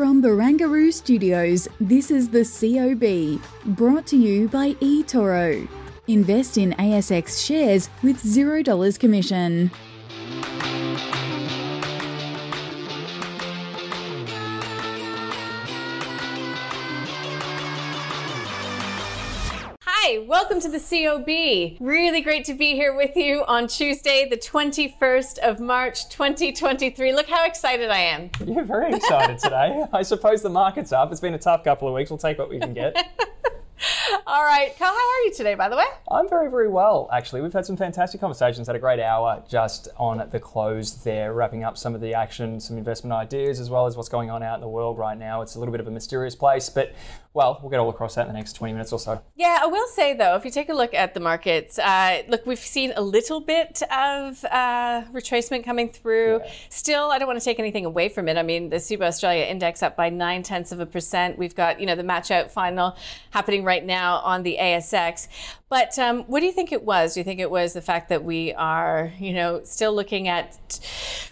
From Barangaroo Studios, this is the COB, brought to you by eToro. Invest in ASX shares with $0 commission. Hi, welcome to the COB. Really great to be here with you on Tuesday, the 21st of March, 2023. Look how excited I am. You're very excited today. I suppose the market's up. It's been a tough couple of weeks. We'll take what we can get. All right, Kyle, how are you today, by the way? I'm very, very well, actually. We've had some fantastic conversations, had a great hour just on the close there, wrapping up some of the action, some investment ideas, as well as what's going on out in the world right now. It's a little bit of a mysterious place, but well, we'll get all across that in the next 20 minutes or so. Yeah, I will say though, if you take a look at the markets, uh, look, we've seen a little bit of uh, retracement coming through. Yeah. Still, I don't want to take anything away from it. I mean, the Super Australia index up by nine tenths of a percent. We've got, you know, the match out final happening right now on the ASX. But um, what do you think it was? Do you think it was the fact that we are, you know, still looking at,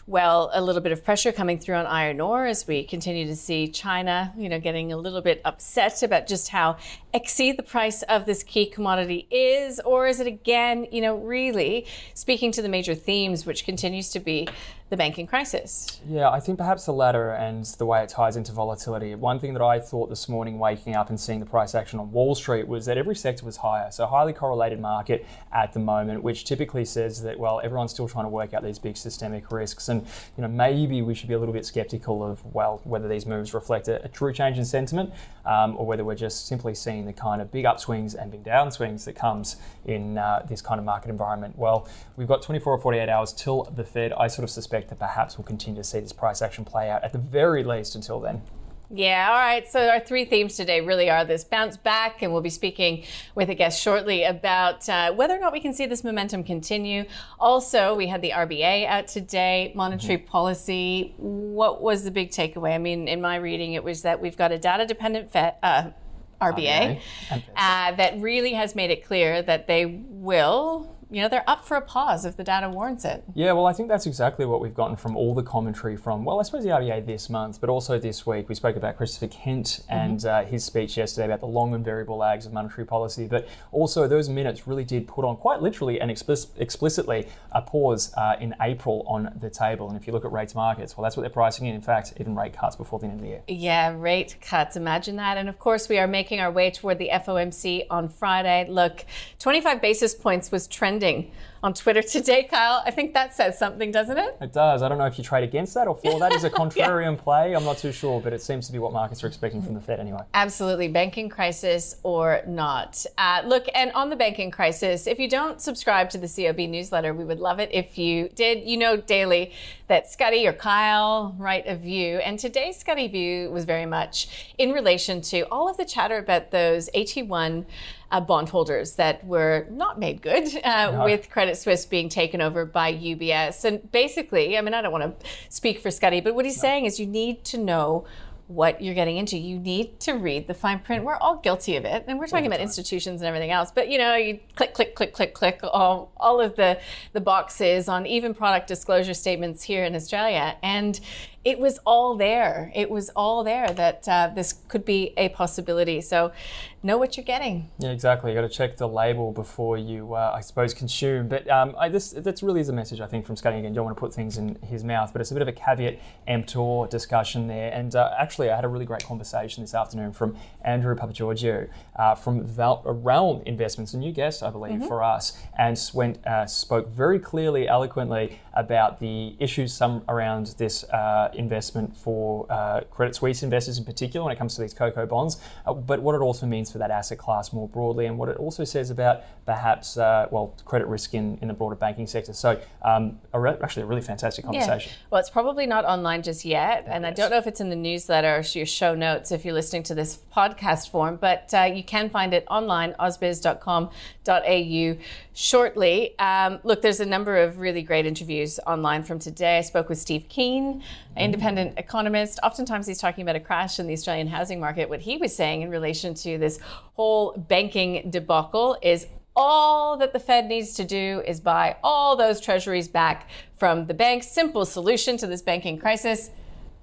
well, a little bit of pressure coming through on iron ore as we continue to see China, you know, getting a little bit upset about just how exceed the price of this key commodity is? Or is it again, you know, really speaking to the major themes, which continues to be the banking crisis? Yeah, I think perhaps the latter and the way it ties into volatility. One thing that I thought this morning, waking up and seeing the price action on Wall Street, was that every sector was higher. So, highly correlated market at the moment, which typically says that, well, everyone's still trying to work out these big systemic risks. And, you know, maybe we should be a little bit skeptical of, well, whether these moves reflect a, a true change in sentiment um, or whether we're just simply seeing the kind of big upswings and big downswings that comes in uh, this kind of market environment. Well, we've got 24 or 48 hours till the Fed. I sort of suspect that perhaps we'll continue to see this price action play out at the very least until then. Yeah, all right. So, our three themes today really are this bounce back, and we'll be speaking with a guest shortly about uh, whether or not we can see this momentum continue. Also, we had the RBA out today, monetary Mm-hmm. policy. What was the big takeaway? I mean, in my reading, it was that we've got a data dependent Fed. Uh, RBA, RBA uh, that really has made it clear that they will, you know, they're up for a pause if the data warrants it. Yeah, well, I think that's exactly what we've gotten from all the commentary from, well, I suppose the RBA this month, but also this week. We spoke about Christopher Kent and uh, his speech yesterday about the long and variable lags of monetary policy, but also those minutes really did put on quite literally and explic- explicitly a pause uh, in April on the table. And if you look at rates markets, well, that's what they're pricing in. In fact, even rate cuts before the end of the year. Yeah, rate cuts. Imagine that. And of course, we are making our way toward the FOMC on Friday. Look, 25 basis points was trending on Twitter today, Kyle. I think that says something, doesn't it? It does. I don't know if you trade against that or for that. Is a contrarian play? I'm not too sure, but it seems to be what markets are expecting from the Fed anyway. Absolutely, banking crisis or not. Uh, look, and on the banking crisis, if you don't subscribe to the COB newsletter, we would love it if you did. You know daily that Scotty or Kyle write a view, and today's Scotty view was very much in relation to all of the chatter about those AT1 uh, bondholders that were not made good uh, with Credit Suisse being taken over by UBS. And basically, I mean, I don't want to speak for Scotty, but what he's saying is you need to know what you're getting into. You need to read the fine print. We're all guilty of it. And we're talking about institutions and everything else. But you know, you click, click, click, click, click, all, all of the, the boxes on even product disclosure statements here in Australia. And it was all there. It was all there that uh, this could be a possibility. So know what you're getting. Yeah, exactly. You got to check the label before you, uh, I suppose, consume. But um, I, this that's really is a message I think from Scotty again. Don't want to put things in his mouth, but it's a bit of a caveat emptor discussion there. And uh, actually, I had a really great conversation this afternoon from Andrew Papageorgiou uh, from Val- Realm Investments, a new guest, I believe, for us, and went uh, spoke very clearly, eloquently about the issues some around this uh, investment for uh, Credit Suisse investors in particular when it comes to these CoCo bonds, uh, but what it also means for that asset class more broadly, and what it also says about perhaps, uh, well, credit risk in, in the broader banking sector. So, um, a re- actually, a really fantastic conversation. Yeah. Well, it's probably not online just yet, and I don't know if it's in the newsletter or your show notes if you're listening to this podcast form, but uh, you can find it online, ausbiz.com.au shortly. Um, look, there's a number of really great interviews online from today. I spoke with Steve Keen, Mm-hmm. independent economist. Oftentimes he's talking about a crash in the Australian housing market. What he was saying in relation to this whole banking debacle is all that the Fed needs to do is buy all those treasuries back from the banks. Simple solution to this banking crisis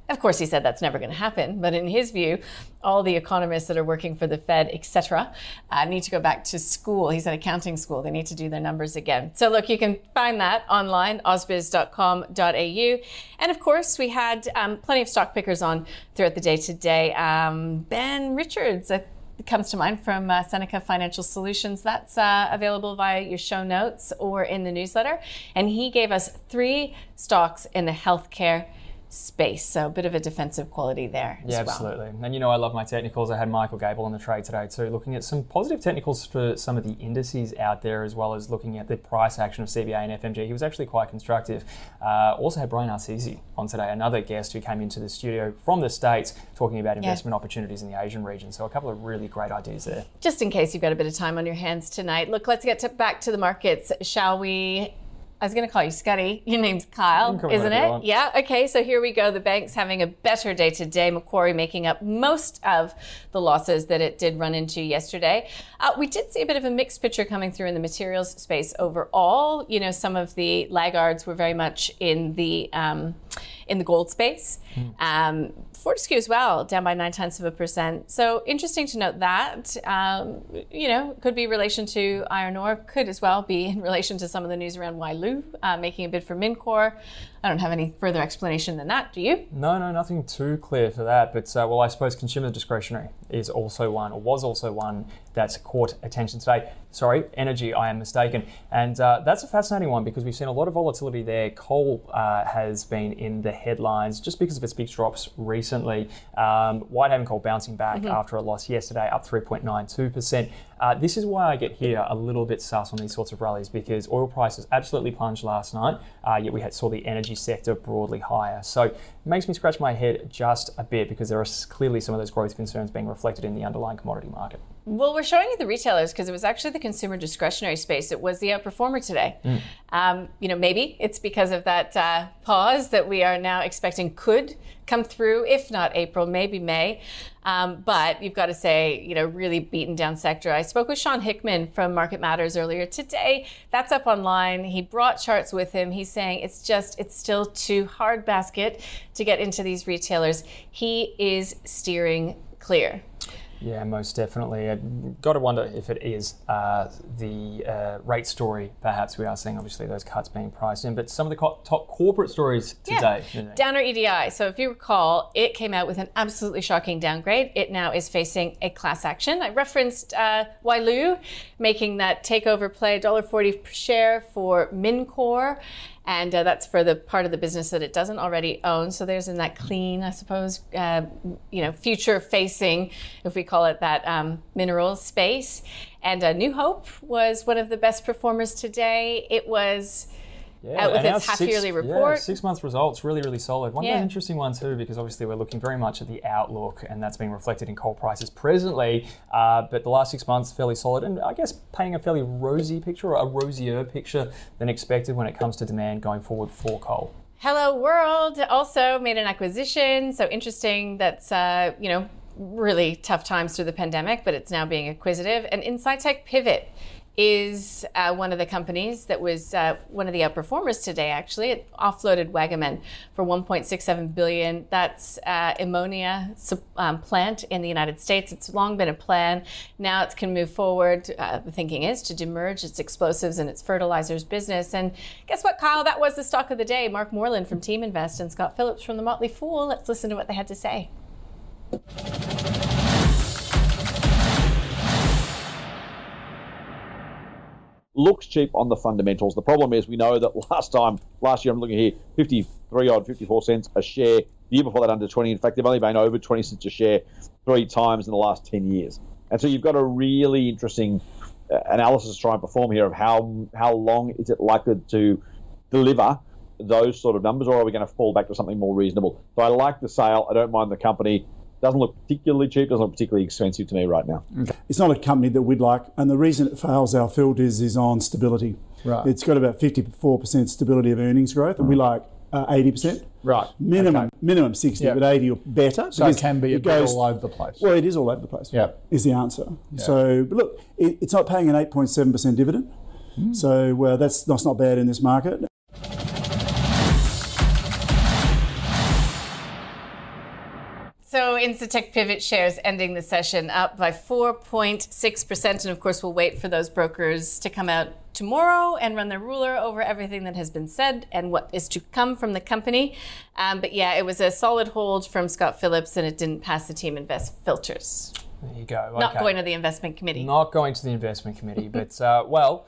of course, he said that's never going to happen, but in his view, all the economists that are working for the Fed, etc., uh, need to go back to school. He's at accounting school. They need to do their numbers again. So, look, you can find that online, ausbiz.com.au. And of course, we had um, plenty of stock pickers on throughout the day today. Um, ben Richards, uh, comes to mind from uh, Seneca Financial Solutions. That's uh, available via your show notes or in the newsletter. And he gave us three stocks in the healthcare space. So a bit of a defensive quality there. Yeah, well. absolutely. And you know, I love my technicals. I had Michael Gable on the trade today too, looking at some positive technicals for some of the indices out there, as well as looking at the price action of CBA and FMG. He was actually quite constructive. Uh, also had Brian Arcese on today, another guest who came into the studio from the States talking about investment yeah. opportunities in the Asian region. So a couple of really great ideas there. Just in case you've got a bit of time on your hands tonight, look, let's get to, back to the markets, shall we? I was going to call you Scotty. Your name's Kyle, isn't it? Yeah. Okay. So here we go. The bank's having a better day today. Macquarie making up most of the losses that it did run into yesterday. Uh, we did see a bit of a mixed picture coming through in the materials space overall. You know, some of the laggards were very much in the um, in the gold space. Mm. Um, Fortescue as well, down by nine tenths of a percent. So interesting to note that. Um, you know, could be relation to iron ore, could as well be in relation to some of the news around Wyloo uh, making a bid for Mincor. I don't have any further explanation than that. Do you? No, no, nothing too clear for that. But uh, well, I suppose consumer discretionary is also one, or was also one that's caught attention today. Sorry, energy, I am mistaken. And uh, that's a fascinating one because we've seen a lot of volatility there. Coal uh, has been in the headlines just because of its big drops recently. Um, Whitehaven Coal bouncing back mm-hmm. after a loss yesterday, up 3.92%. Uh, this is why I get here a little bit sus on these sorts of rallies because oil prices absolutely plunged last night, uh, yet we had, saw the energy sector broadly higher. So it makes me scratch my head just a bit because there are clearly some of those growth concerns being reflected in the underlying commodity market. Well, we're showing you the retailers because it was actually the consumer discretionary space. It was the outperformer today. Mm. Um, you know, maybe it's because of that uh, pause that we are now expecting could come through, if not April, maybe May. Um, but you've got to say, you know, really beaten down sector. I spoke with Sean Hickman from Market Matters earlier today. That's up online. He brought charts with him. He's saying it's just, it's still too hard basket to get into these retailers. He is steering clear. Yeah, most definitely. I got to wonder if it is uh, the uh, rate story. Perhaps we are seeing obviously those cuts being priced in, but some of the co- top corporate stories today. Yeah. Downer EDI. So if you recall, it came out with an absolutely shocking downgrade. It now is facing a class action. I referenced uh, Wyloo making that takeover play, $1.40 per share for Mincor and uh, that's for the part of the business that it doesn't already own. So there's in that clean, I suppose, uh, you know, future-facing, if we call it that, um, mineral space. And uh, New Hope was one of the best performers today. It was yeah, out with its half yearly report. Yeah, six month results, really, really solid. One yeah. interesting ones too, because obviously we're looking very much at the outlook, and that's being reflected in coal prices presently. Uh, but the last six months, fairly solid, and I guess painting a fairly rosy picture, or a rosier picture than expected when it comes to demand going forward for coal. Hello World also made an acquisition. So interesting. That's uh, you know really tough times through the pandemic, but it's now being acquisitive. And Incitec Pivot is uh, one of the companies that was uh, one of the outperformers today. Actually, it offloaded Waggaman for 1.67 billion. That's uh, ammonia um, plant in the United States. It's long been a plan. Now it can move forward. Uh, the thinking is to demerge its explosives and its fertilizers business. And guess what, Kyle? That was the stock of the day. Mark Moreland from Team Invest and Scott Phillips from the Motley Fool. Let's listen to what they had to say looks cheap on the fundamentals. The problem is we know that last time, last year, I'm looking here, 53 odd, 54 cents a share The year before that, under 20. In fact, they've only been over 20 cents a share three times in the last 10 years. And so you've got a really interesting uh, analysis to try and perform here of how how long is it likely to deliver those sort of numbers, or are we going to fall back to something more reasonable? So I like the sale. I don't mind the company. Doesn't look particularly cheap. Doesn't look particularly expensive to me right now. It's not a company that we'd like, and the reason it fails our filters is on stability. Right. It's got about 54% stability of earnings growth, and we like uh, 80%. Right. Minimum, Okay. minimum 60, Yeah. but 80 or better. So it can be it goes- all over the place. Well, it is all over the place. Yeah. Is the answer. So, but look, it, it's not paying an 8.7% dividend. Hmm. So uh, that's, that's not bad in this market. So Incitec Pivot shares ending the session up by 4.6%. And of course, we'll wait for those brokers to come out tomorrow and run their ruler over everything that has been said and what is to come from the company. Um, but yeah, it was a solid hold from Scott Phillips and it didn't pass the team invest filters. There you go. Not Okay. going to the investment committee. Not going to the investment committee, but uh, well,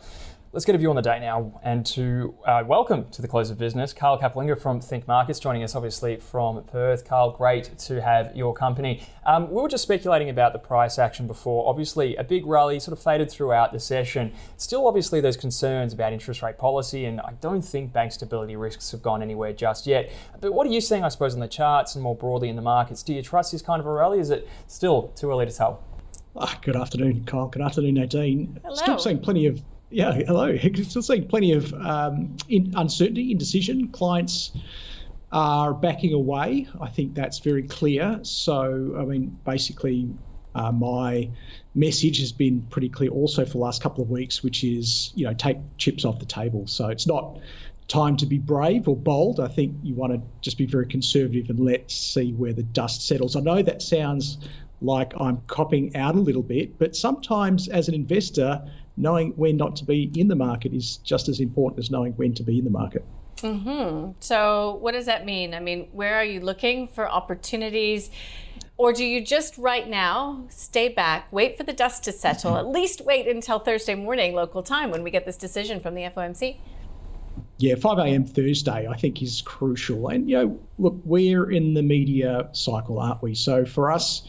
let's get a view on the day now and to uh, welcome to the close of business, Carl Capolingua from Think Markets, joining us obviously from Perth. Carl, great to have your company. Um, we were just speculating about the price action before. Obviously, a big rally sort of faded throughout the session. Still, obviously, there's concerns about interest rate policy, and I don't think bank stability risks have gone anywhere just yet. But what are you seeing, I suppose, on the charts and more broadly in the markets? Do you trust this kind of a rally? Is it still too early to tell? Ah, good afternoon, Carl. Good afternoon, Nadine. Hello. Still seeing plenty of yeah. Hello. Still seeing plenty of um, in, uncertainty, indecision. Clients are backing away. I think that's very clear. So, I mean, basically, uh, my message has been pretty clear also for the last couple of weeks, which is you know take chips off the table. So it's not time to be brave or bold. I think you want to just be very conservative and let's see where the dust settles. I know that sounds like I'm copping out a little bit, but sometimes as an investor, knowing when not to be in the market is just as important as knowing when to be in the market. Mm-hmm. So, what does that mean? I mean, where are you looking for opportunities? Or do you just right now stay back, wait for the dust to settle, at least wait until Thursday morning local time when we get this decision from the FOMC? Yeah, 5 a.m. Thursday, I think, is crucial. And, you know, look, we're in the media cycle, aren't we? So for us,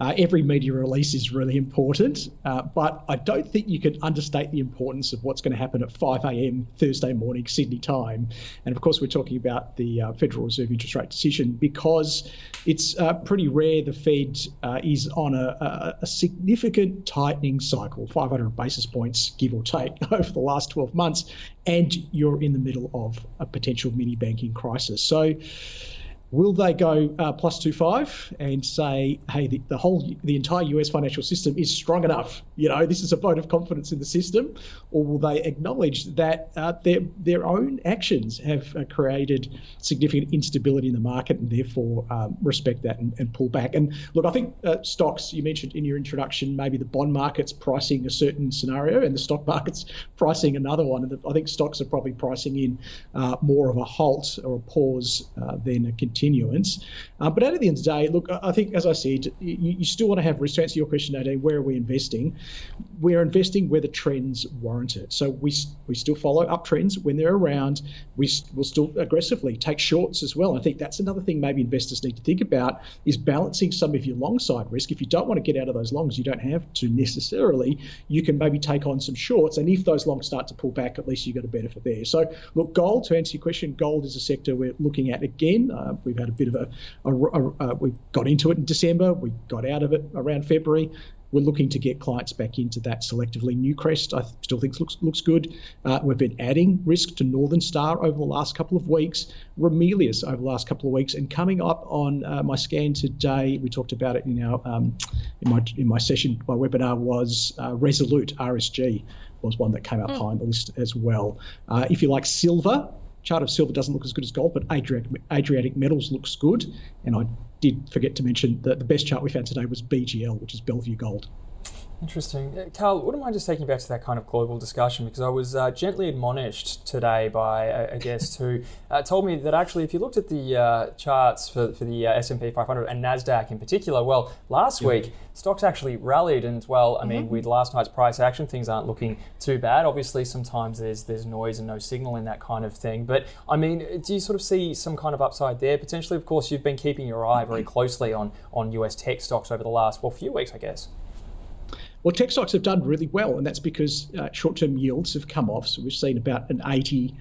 uh, every media release is really important, uh, but I don't think you can understate the importance of what's going to happen at 5 a.m. Thursday morning Sydney time. And of course, we're talking about the uh, Federal Reserve interest rate decision because it's uh, pretty rare the Fed uh, is on a, a, a significant tightening cycle, 500 basis points, give or take, over the last 12 months, and you're in the middle of a potential mini banking crisis. So, Will they go uh, plus two five and say, hey, the, the whole, the entire US financial system is strong enough? You know, this is a vote of confidence in the system, or will they acknowledge that uh, their their own actions have uh, created significant instability in the market and therefore um, respect that and, and pull back? And look, I think uh, stocks you mentioned in your introduction, maybe the bond market's pricing a certain scenario and the stock market's pricing another one. And I think stocks are probably pricing in uh, more of a halt or a pause uh, than a continuance. Uh, but at the end of the day, look, I think, as I said, you, you still want to have risk. To answer your question, Nadine, where are we investing? We're investing where the trends warrant it. So we, we still follow uptrends when they're around. We will still aggressively take shorts as well. I think that's another thing maybe investors need to think about is balancing some of your long side risk. If you don't want to get out of those longs, you don't have to necessarily. You can maybe take on some shorts, and if those longs start to pull back, at least you got a benefit there. So look, gold. To answer your question, gold is a sector we're looking at again. Uh, we've had a bit of a, a, a, a we got into it in December. We got out of it around February. We're looking to get clients back into that selectively. Newcrest, I still think looks looks good. Uh, we've been adding risk to Northern Star over the last couple of weeks. Ramelius over the last couple of weeks, and coming up on uh, my scan today, we talked about it in our um, in my in my session, my webinar was uh, Resolute RSG was one that came up high on the list as well. Uh, if you like silver, chart of silver doesn't look as good as gold, but Adriatic, Adriatic Metals looks good. And I did forget to mention that the best chart we found today was BGL, which is Bellevue Gold. Interesting. Uh, Carl, wouldn't mind just taking you back to that kind of global discussion because I was uh, gently admonished today by a, a guest who uh, told me that actually, if you looked at the uh, charts for, for the uh, S&P 500 and Nasdaq in particular, well, last yeah. week stocks actually rallied, and well, I mean, mm-hmm. with last night's price action, things aren't looking too bad. Obviously, sometimes there's there's noise and no signal in that kind of thing. But I mean, do you sort of see some kind of upside there potentially? Of course, you've been keeping your eye very closely on on US tech stocks over the last well few weeks, I guess. Well, tech stocks have done really well, and that's because uh, short-term yields have come off. So we've seen about an 80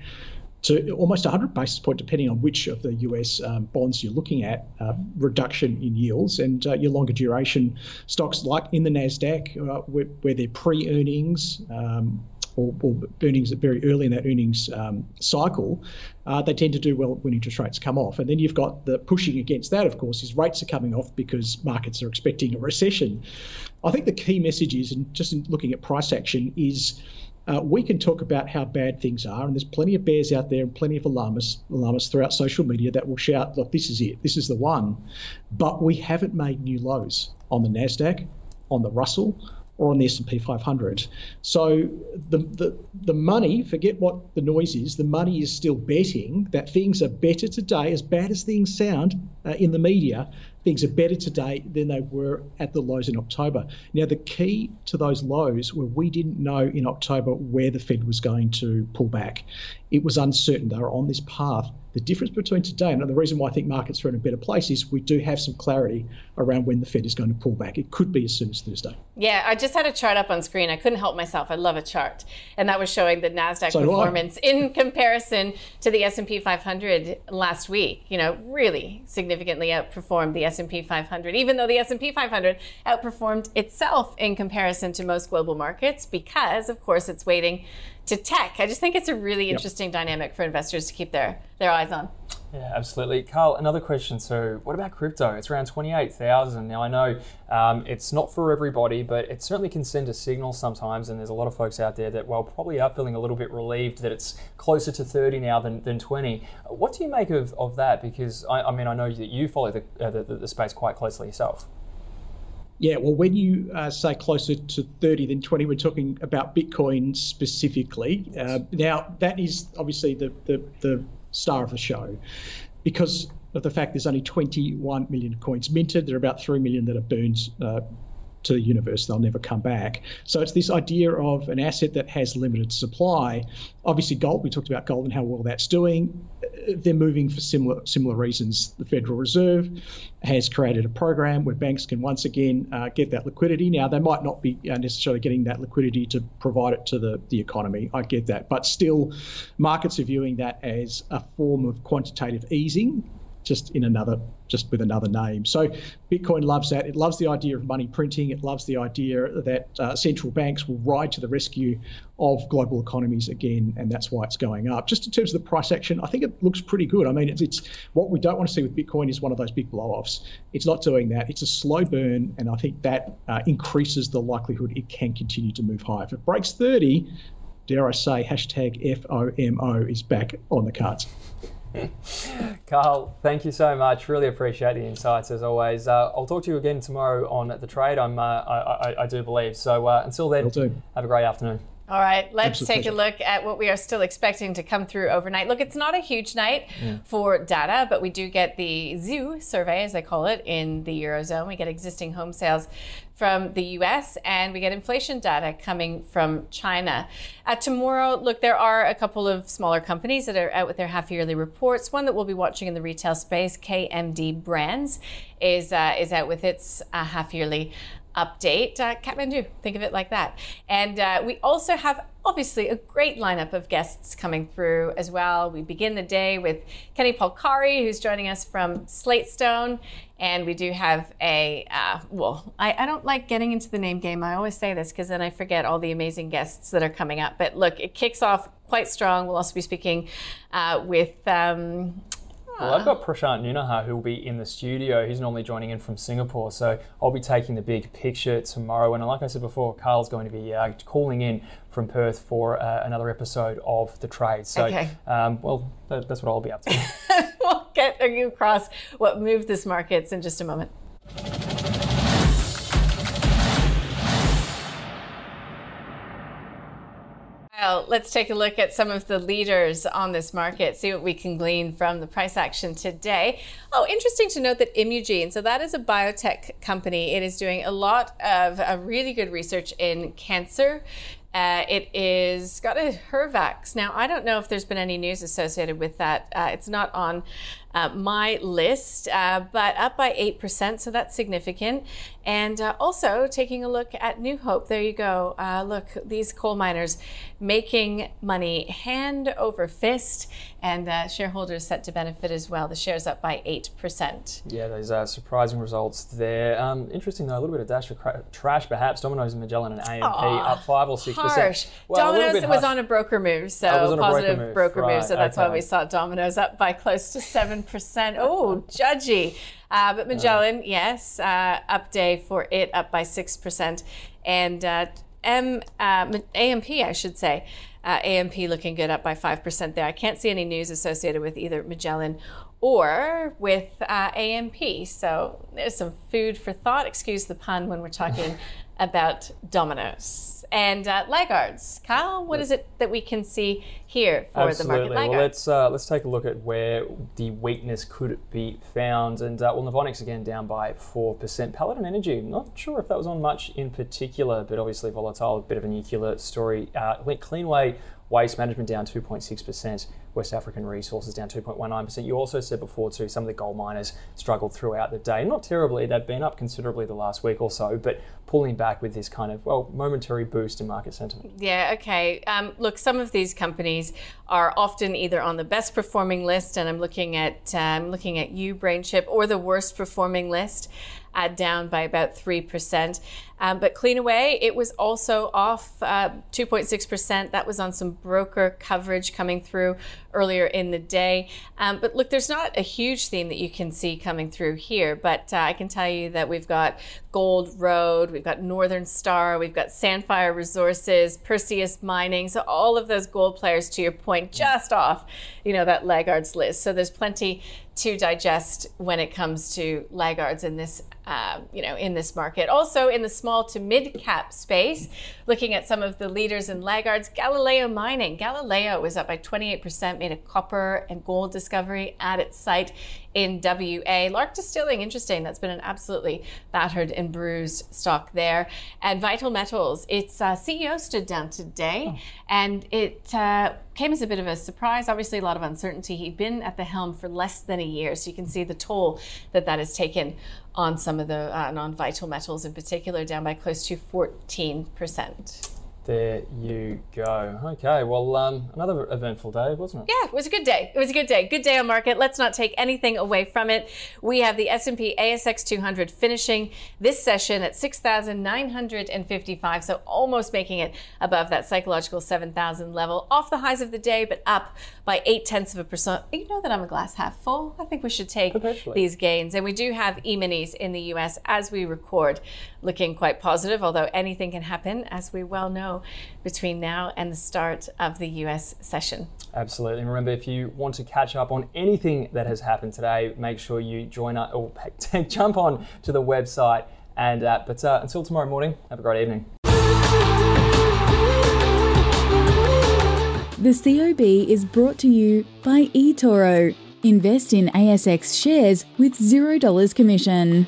to almost 100 basis point, depending on which of the US um, bonds you're looking at, uh, reduction in yields. And uh, your longer duration stocks, like in the NASDAQ, uh, where, where, they're pre earnings um, or, or, earnings very early in that earnings um, cycle, uh, they tend to do well when interest rates come off. And then you've got the pushing against that, of course, is rates are coming off because markets are expecting a recession. I think the key message is, and just looking at price action, is uh, we can talk about how bad things are, and there's plenty of bears out there and plenty of alarmists, alarmists throughout social media that will shout, "Look, this is it. This is the one." But we haven't made new lows on the Nasdaq, on the Russell, or on the S&P 500. So the, the the money, forget what the noise is, the money is still betting that things are better today, as bad as things sound uh, in the media, things are better today than they were at the lows in October. Now, the key to those lows were we didn't know in October where the Fed was going to pull back. It was uncertain. They were on this path. The difference between today and the reason why I think markets are in a better place is we do have some clarity around when the Fed is going to pull back. It could be as soon as Thursday. Yeah, I just had a chart up on screen. I couldn't help myself. I love a chart, and that was showing the Nasdaq so performance in comparison to the S&P 500 last week. You know, really significantly outperformed the S&P 500, even though the S&P 500 outperformed itself in comparison to most global markets because, of course, it's waiting to tech. I just think it's a really yep. interesting dynamic for investors to keep their, their eyes on. Yeah, absolutely. Carl, another question. So, what about crypto? It's around 28,000. Now, I know um, it's not for everybody, but it certainly can send a signal sometimes. And there's a lot of folks out there that, well, probably are feeling a little bit relieved that it's closer to 30 now than, than 20. What do you make of, of that? Because, I, I mean, I know that you follow the, uh, the, the space quite closely yourself. Yeah, well, when you uh, say closer to 30 than 20, we're talking about Bitcoin specifically. Uh, now, that is obviously the, the, the star of the show because of the fact there's only 21 million coins minted. There are about 3 million that are burned uh, to the universe. They'll never come back. So it's this idea of an asset that has limited supply. Obviously, gold. We talked about gold and how well that's doing. They're moving for similar similar reasons. The Federal Reserve has created a program where banks can once again uh, get that liquidity. Now they might not be uh, necessarily getting that liquidity to provide it to the the economy. I get that, but still, markets are viewing that as a form of quantitative easing just in another just with another name. So Bitcoin loves that. It loves the idea of money printing. It loves the idea that uh, central banks will ride to the rescue of global economies again, and that's why it's going up. Just in terms of the price action, I think it looks pretty good. I mean, it's, it's what we don't want to see with Bitcoin is one of those big blow-offs. It's not doing that. It's a slow burn, and I think that uh, increases the likelihood it can continue to move higher. If it breaks 30, dare I say, hashtag FOMO is back on the cards. Carl, thank you so much. Really appreciate the insights as always. Uh, I'll talk to you again tomorrow on the trade. I'm, uh, I, I, I, do believe. So uh, until then, have a great afternoon. All right, let's Absolute take pleasure. a look at what we are still expecting to come through overnight. Look, it's not a huge night yeah. for data, but we do get the ZEW survey, as they call it, in the Eurozone. We get existing home sales from the US and we get inflation data coming from China. Uh, tomorrow, look, there are a couple of smaller companies that are out with their half yearly reports. One that we'll be watching in the retail space, KMD Brands, is, uh, is out with its uh, half yearly update. Uh, Kathmandu, think of it like that. And uh, we also have obviously a great lineup of guests coming through as well. We begin the day with Kenny Polcari, who's joining us from Slatestone. And we do have a, uh, well, I, I, don't like getting into the name game. I always say this because then I forget all the amazing guests that are coming up. But look, it kicks off quite strong. We'll also be speaking uh, with um, well, I've got Prashant Newnaha who will be in the studio. He's normally joining in from Singapore, so I'll be taking the big picture tomorrow. And like I said before, Carl's going to be uh, calling in from Perth for uh, another episode of The Trade. So, okay. um, well, that, that's what I'll be up to. we'll get you across what moved this markets in just a moment. Well, let's take a look at some of the leaders on this market, see what we can glean from the price action today. Oh, interesting to note that Imugene, so that is a biotech company. It is doing a lot of uh, really good research in cancer. Uh, it is got a HER-Vaxx. Now, I don't know if there's been any news associated with that. Uh, it's not on uh, my list, uh, but up by 8%, so that's significant. And uh, also taking a look at New Hope. There you go. Uh, look, these coal miners making money hand over fist, and uh, shareholders set to benefit as well. The shares up by 8%. Yeah, those are surprising results there. Um, interesting though, a little bit of dash for cra- trash perhaps. Domino's and Magellan and AMP up 5 or 6%. Harsh. Well, Domino's was on a broker move, so positive broker move, broker right, move. So that's okay. why we saw Domino's up by close to 7%. Oh, judgy. Uh, but Magellan, yes, uh, up day for it, up by 6%. And uh, M, uh, AMP, I should say, uh, AMP looking good, up by 5% there. I can't see any news associated with either Magellan or with uh, AMP. So there's some food for thought. Excuse the pun when we're talking about Domino's. And uh, laggards. Kyle, what is it that we can see here for Absolutely. the market Well, laggard? let's uh, let's take a look at where the weakness could be found. And uh, well, Novonix again down by four percent. Paladin Energy, not sure if that was on much in particular, but obviously volatile, a bit of a nuclear story. Uh, went Cleanaway Waste Management down 2.6%, West African Resources down 2.19%. You also said before, too, some of the gold miners struggled throughout the day. Not terribly, they've been up considerably the last week or so, but pulling back with this kind of, well, momentary boost in market sentiment. Yeah, okay. Um, look, some of these companies are often either on the best performing list, and I'm looking at um, looking at you, BrainChip, or the worst performing list, uh, down by about three percent. Um, but Cleanaway, it was also off uh, 2.6%. That was on some broker coverage coming through earlier in the day. Um, but look, there's not a huge theme that you can see coming through here, but uh, I can tell you that we've got Gold Road, we've got Northern Star, we've got Sandfire Resources, Perseus Mining. So all of those gold players, to your point, just off, you know, that laggards list. So there's plenty to digest when it comes to laggards in this, uh, you know, in this market. Also in the small to mid cap space, looking at some of the leaders and laggards, Galileo Mining. Galileo was up by 28%, made a copper and gold discovery at its site in WA. Lark Distilling, interesting. That's been an absolutely battered and bruised stock there. And Vital Metals, its uh, CEO stood down today, and it uh, came as a bit of a surprise. Obviously, a lot of uncertainty. He'd been at the helm for less than a year, so you can see the toll that that has taken on some of the uh, non-vital metals in particular, down by close to 14%. There you go. Okay, well, um, another eventful day, wasn't it? Yeah, it was a good day. It was a good day. Good day on market. Let's not take anything away from it. We have the S&P ASX 200 finishing this session at 6,955, so almost making it above that psychological 7,000 level, off the highs of the day, but up by eight tenths of a percent. You know that I'm a glass half full. I think we should take these gains, and we do have e-minis in the US as we record, looking quite positive. Although anything can happen, as we well know, between now and the start of the US session. Absolutely. And remember, if you want to catch up on anything that has happened today, make sure you join us or jump on to the website. And uh, but uh, until tomorrow morning, have a great evening. The COB is brought to you by eToro. Invest in ASX shares with $0 commission.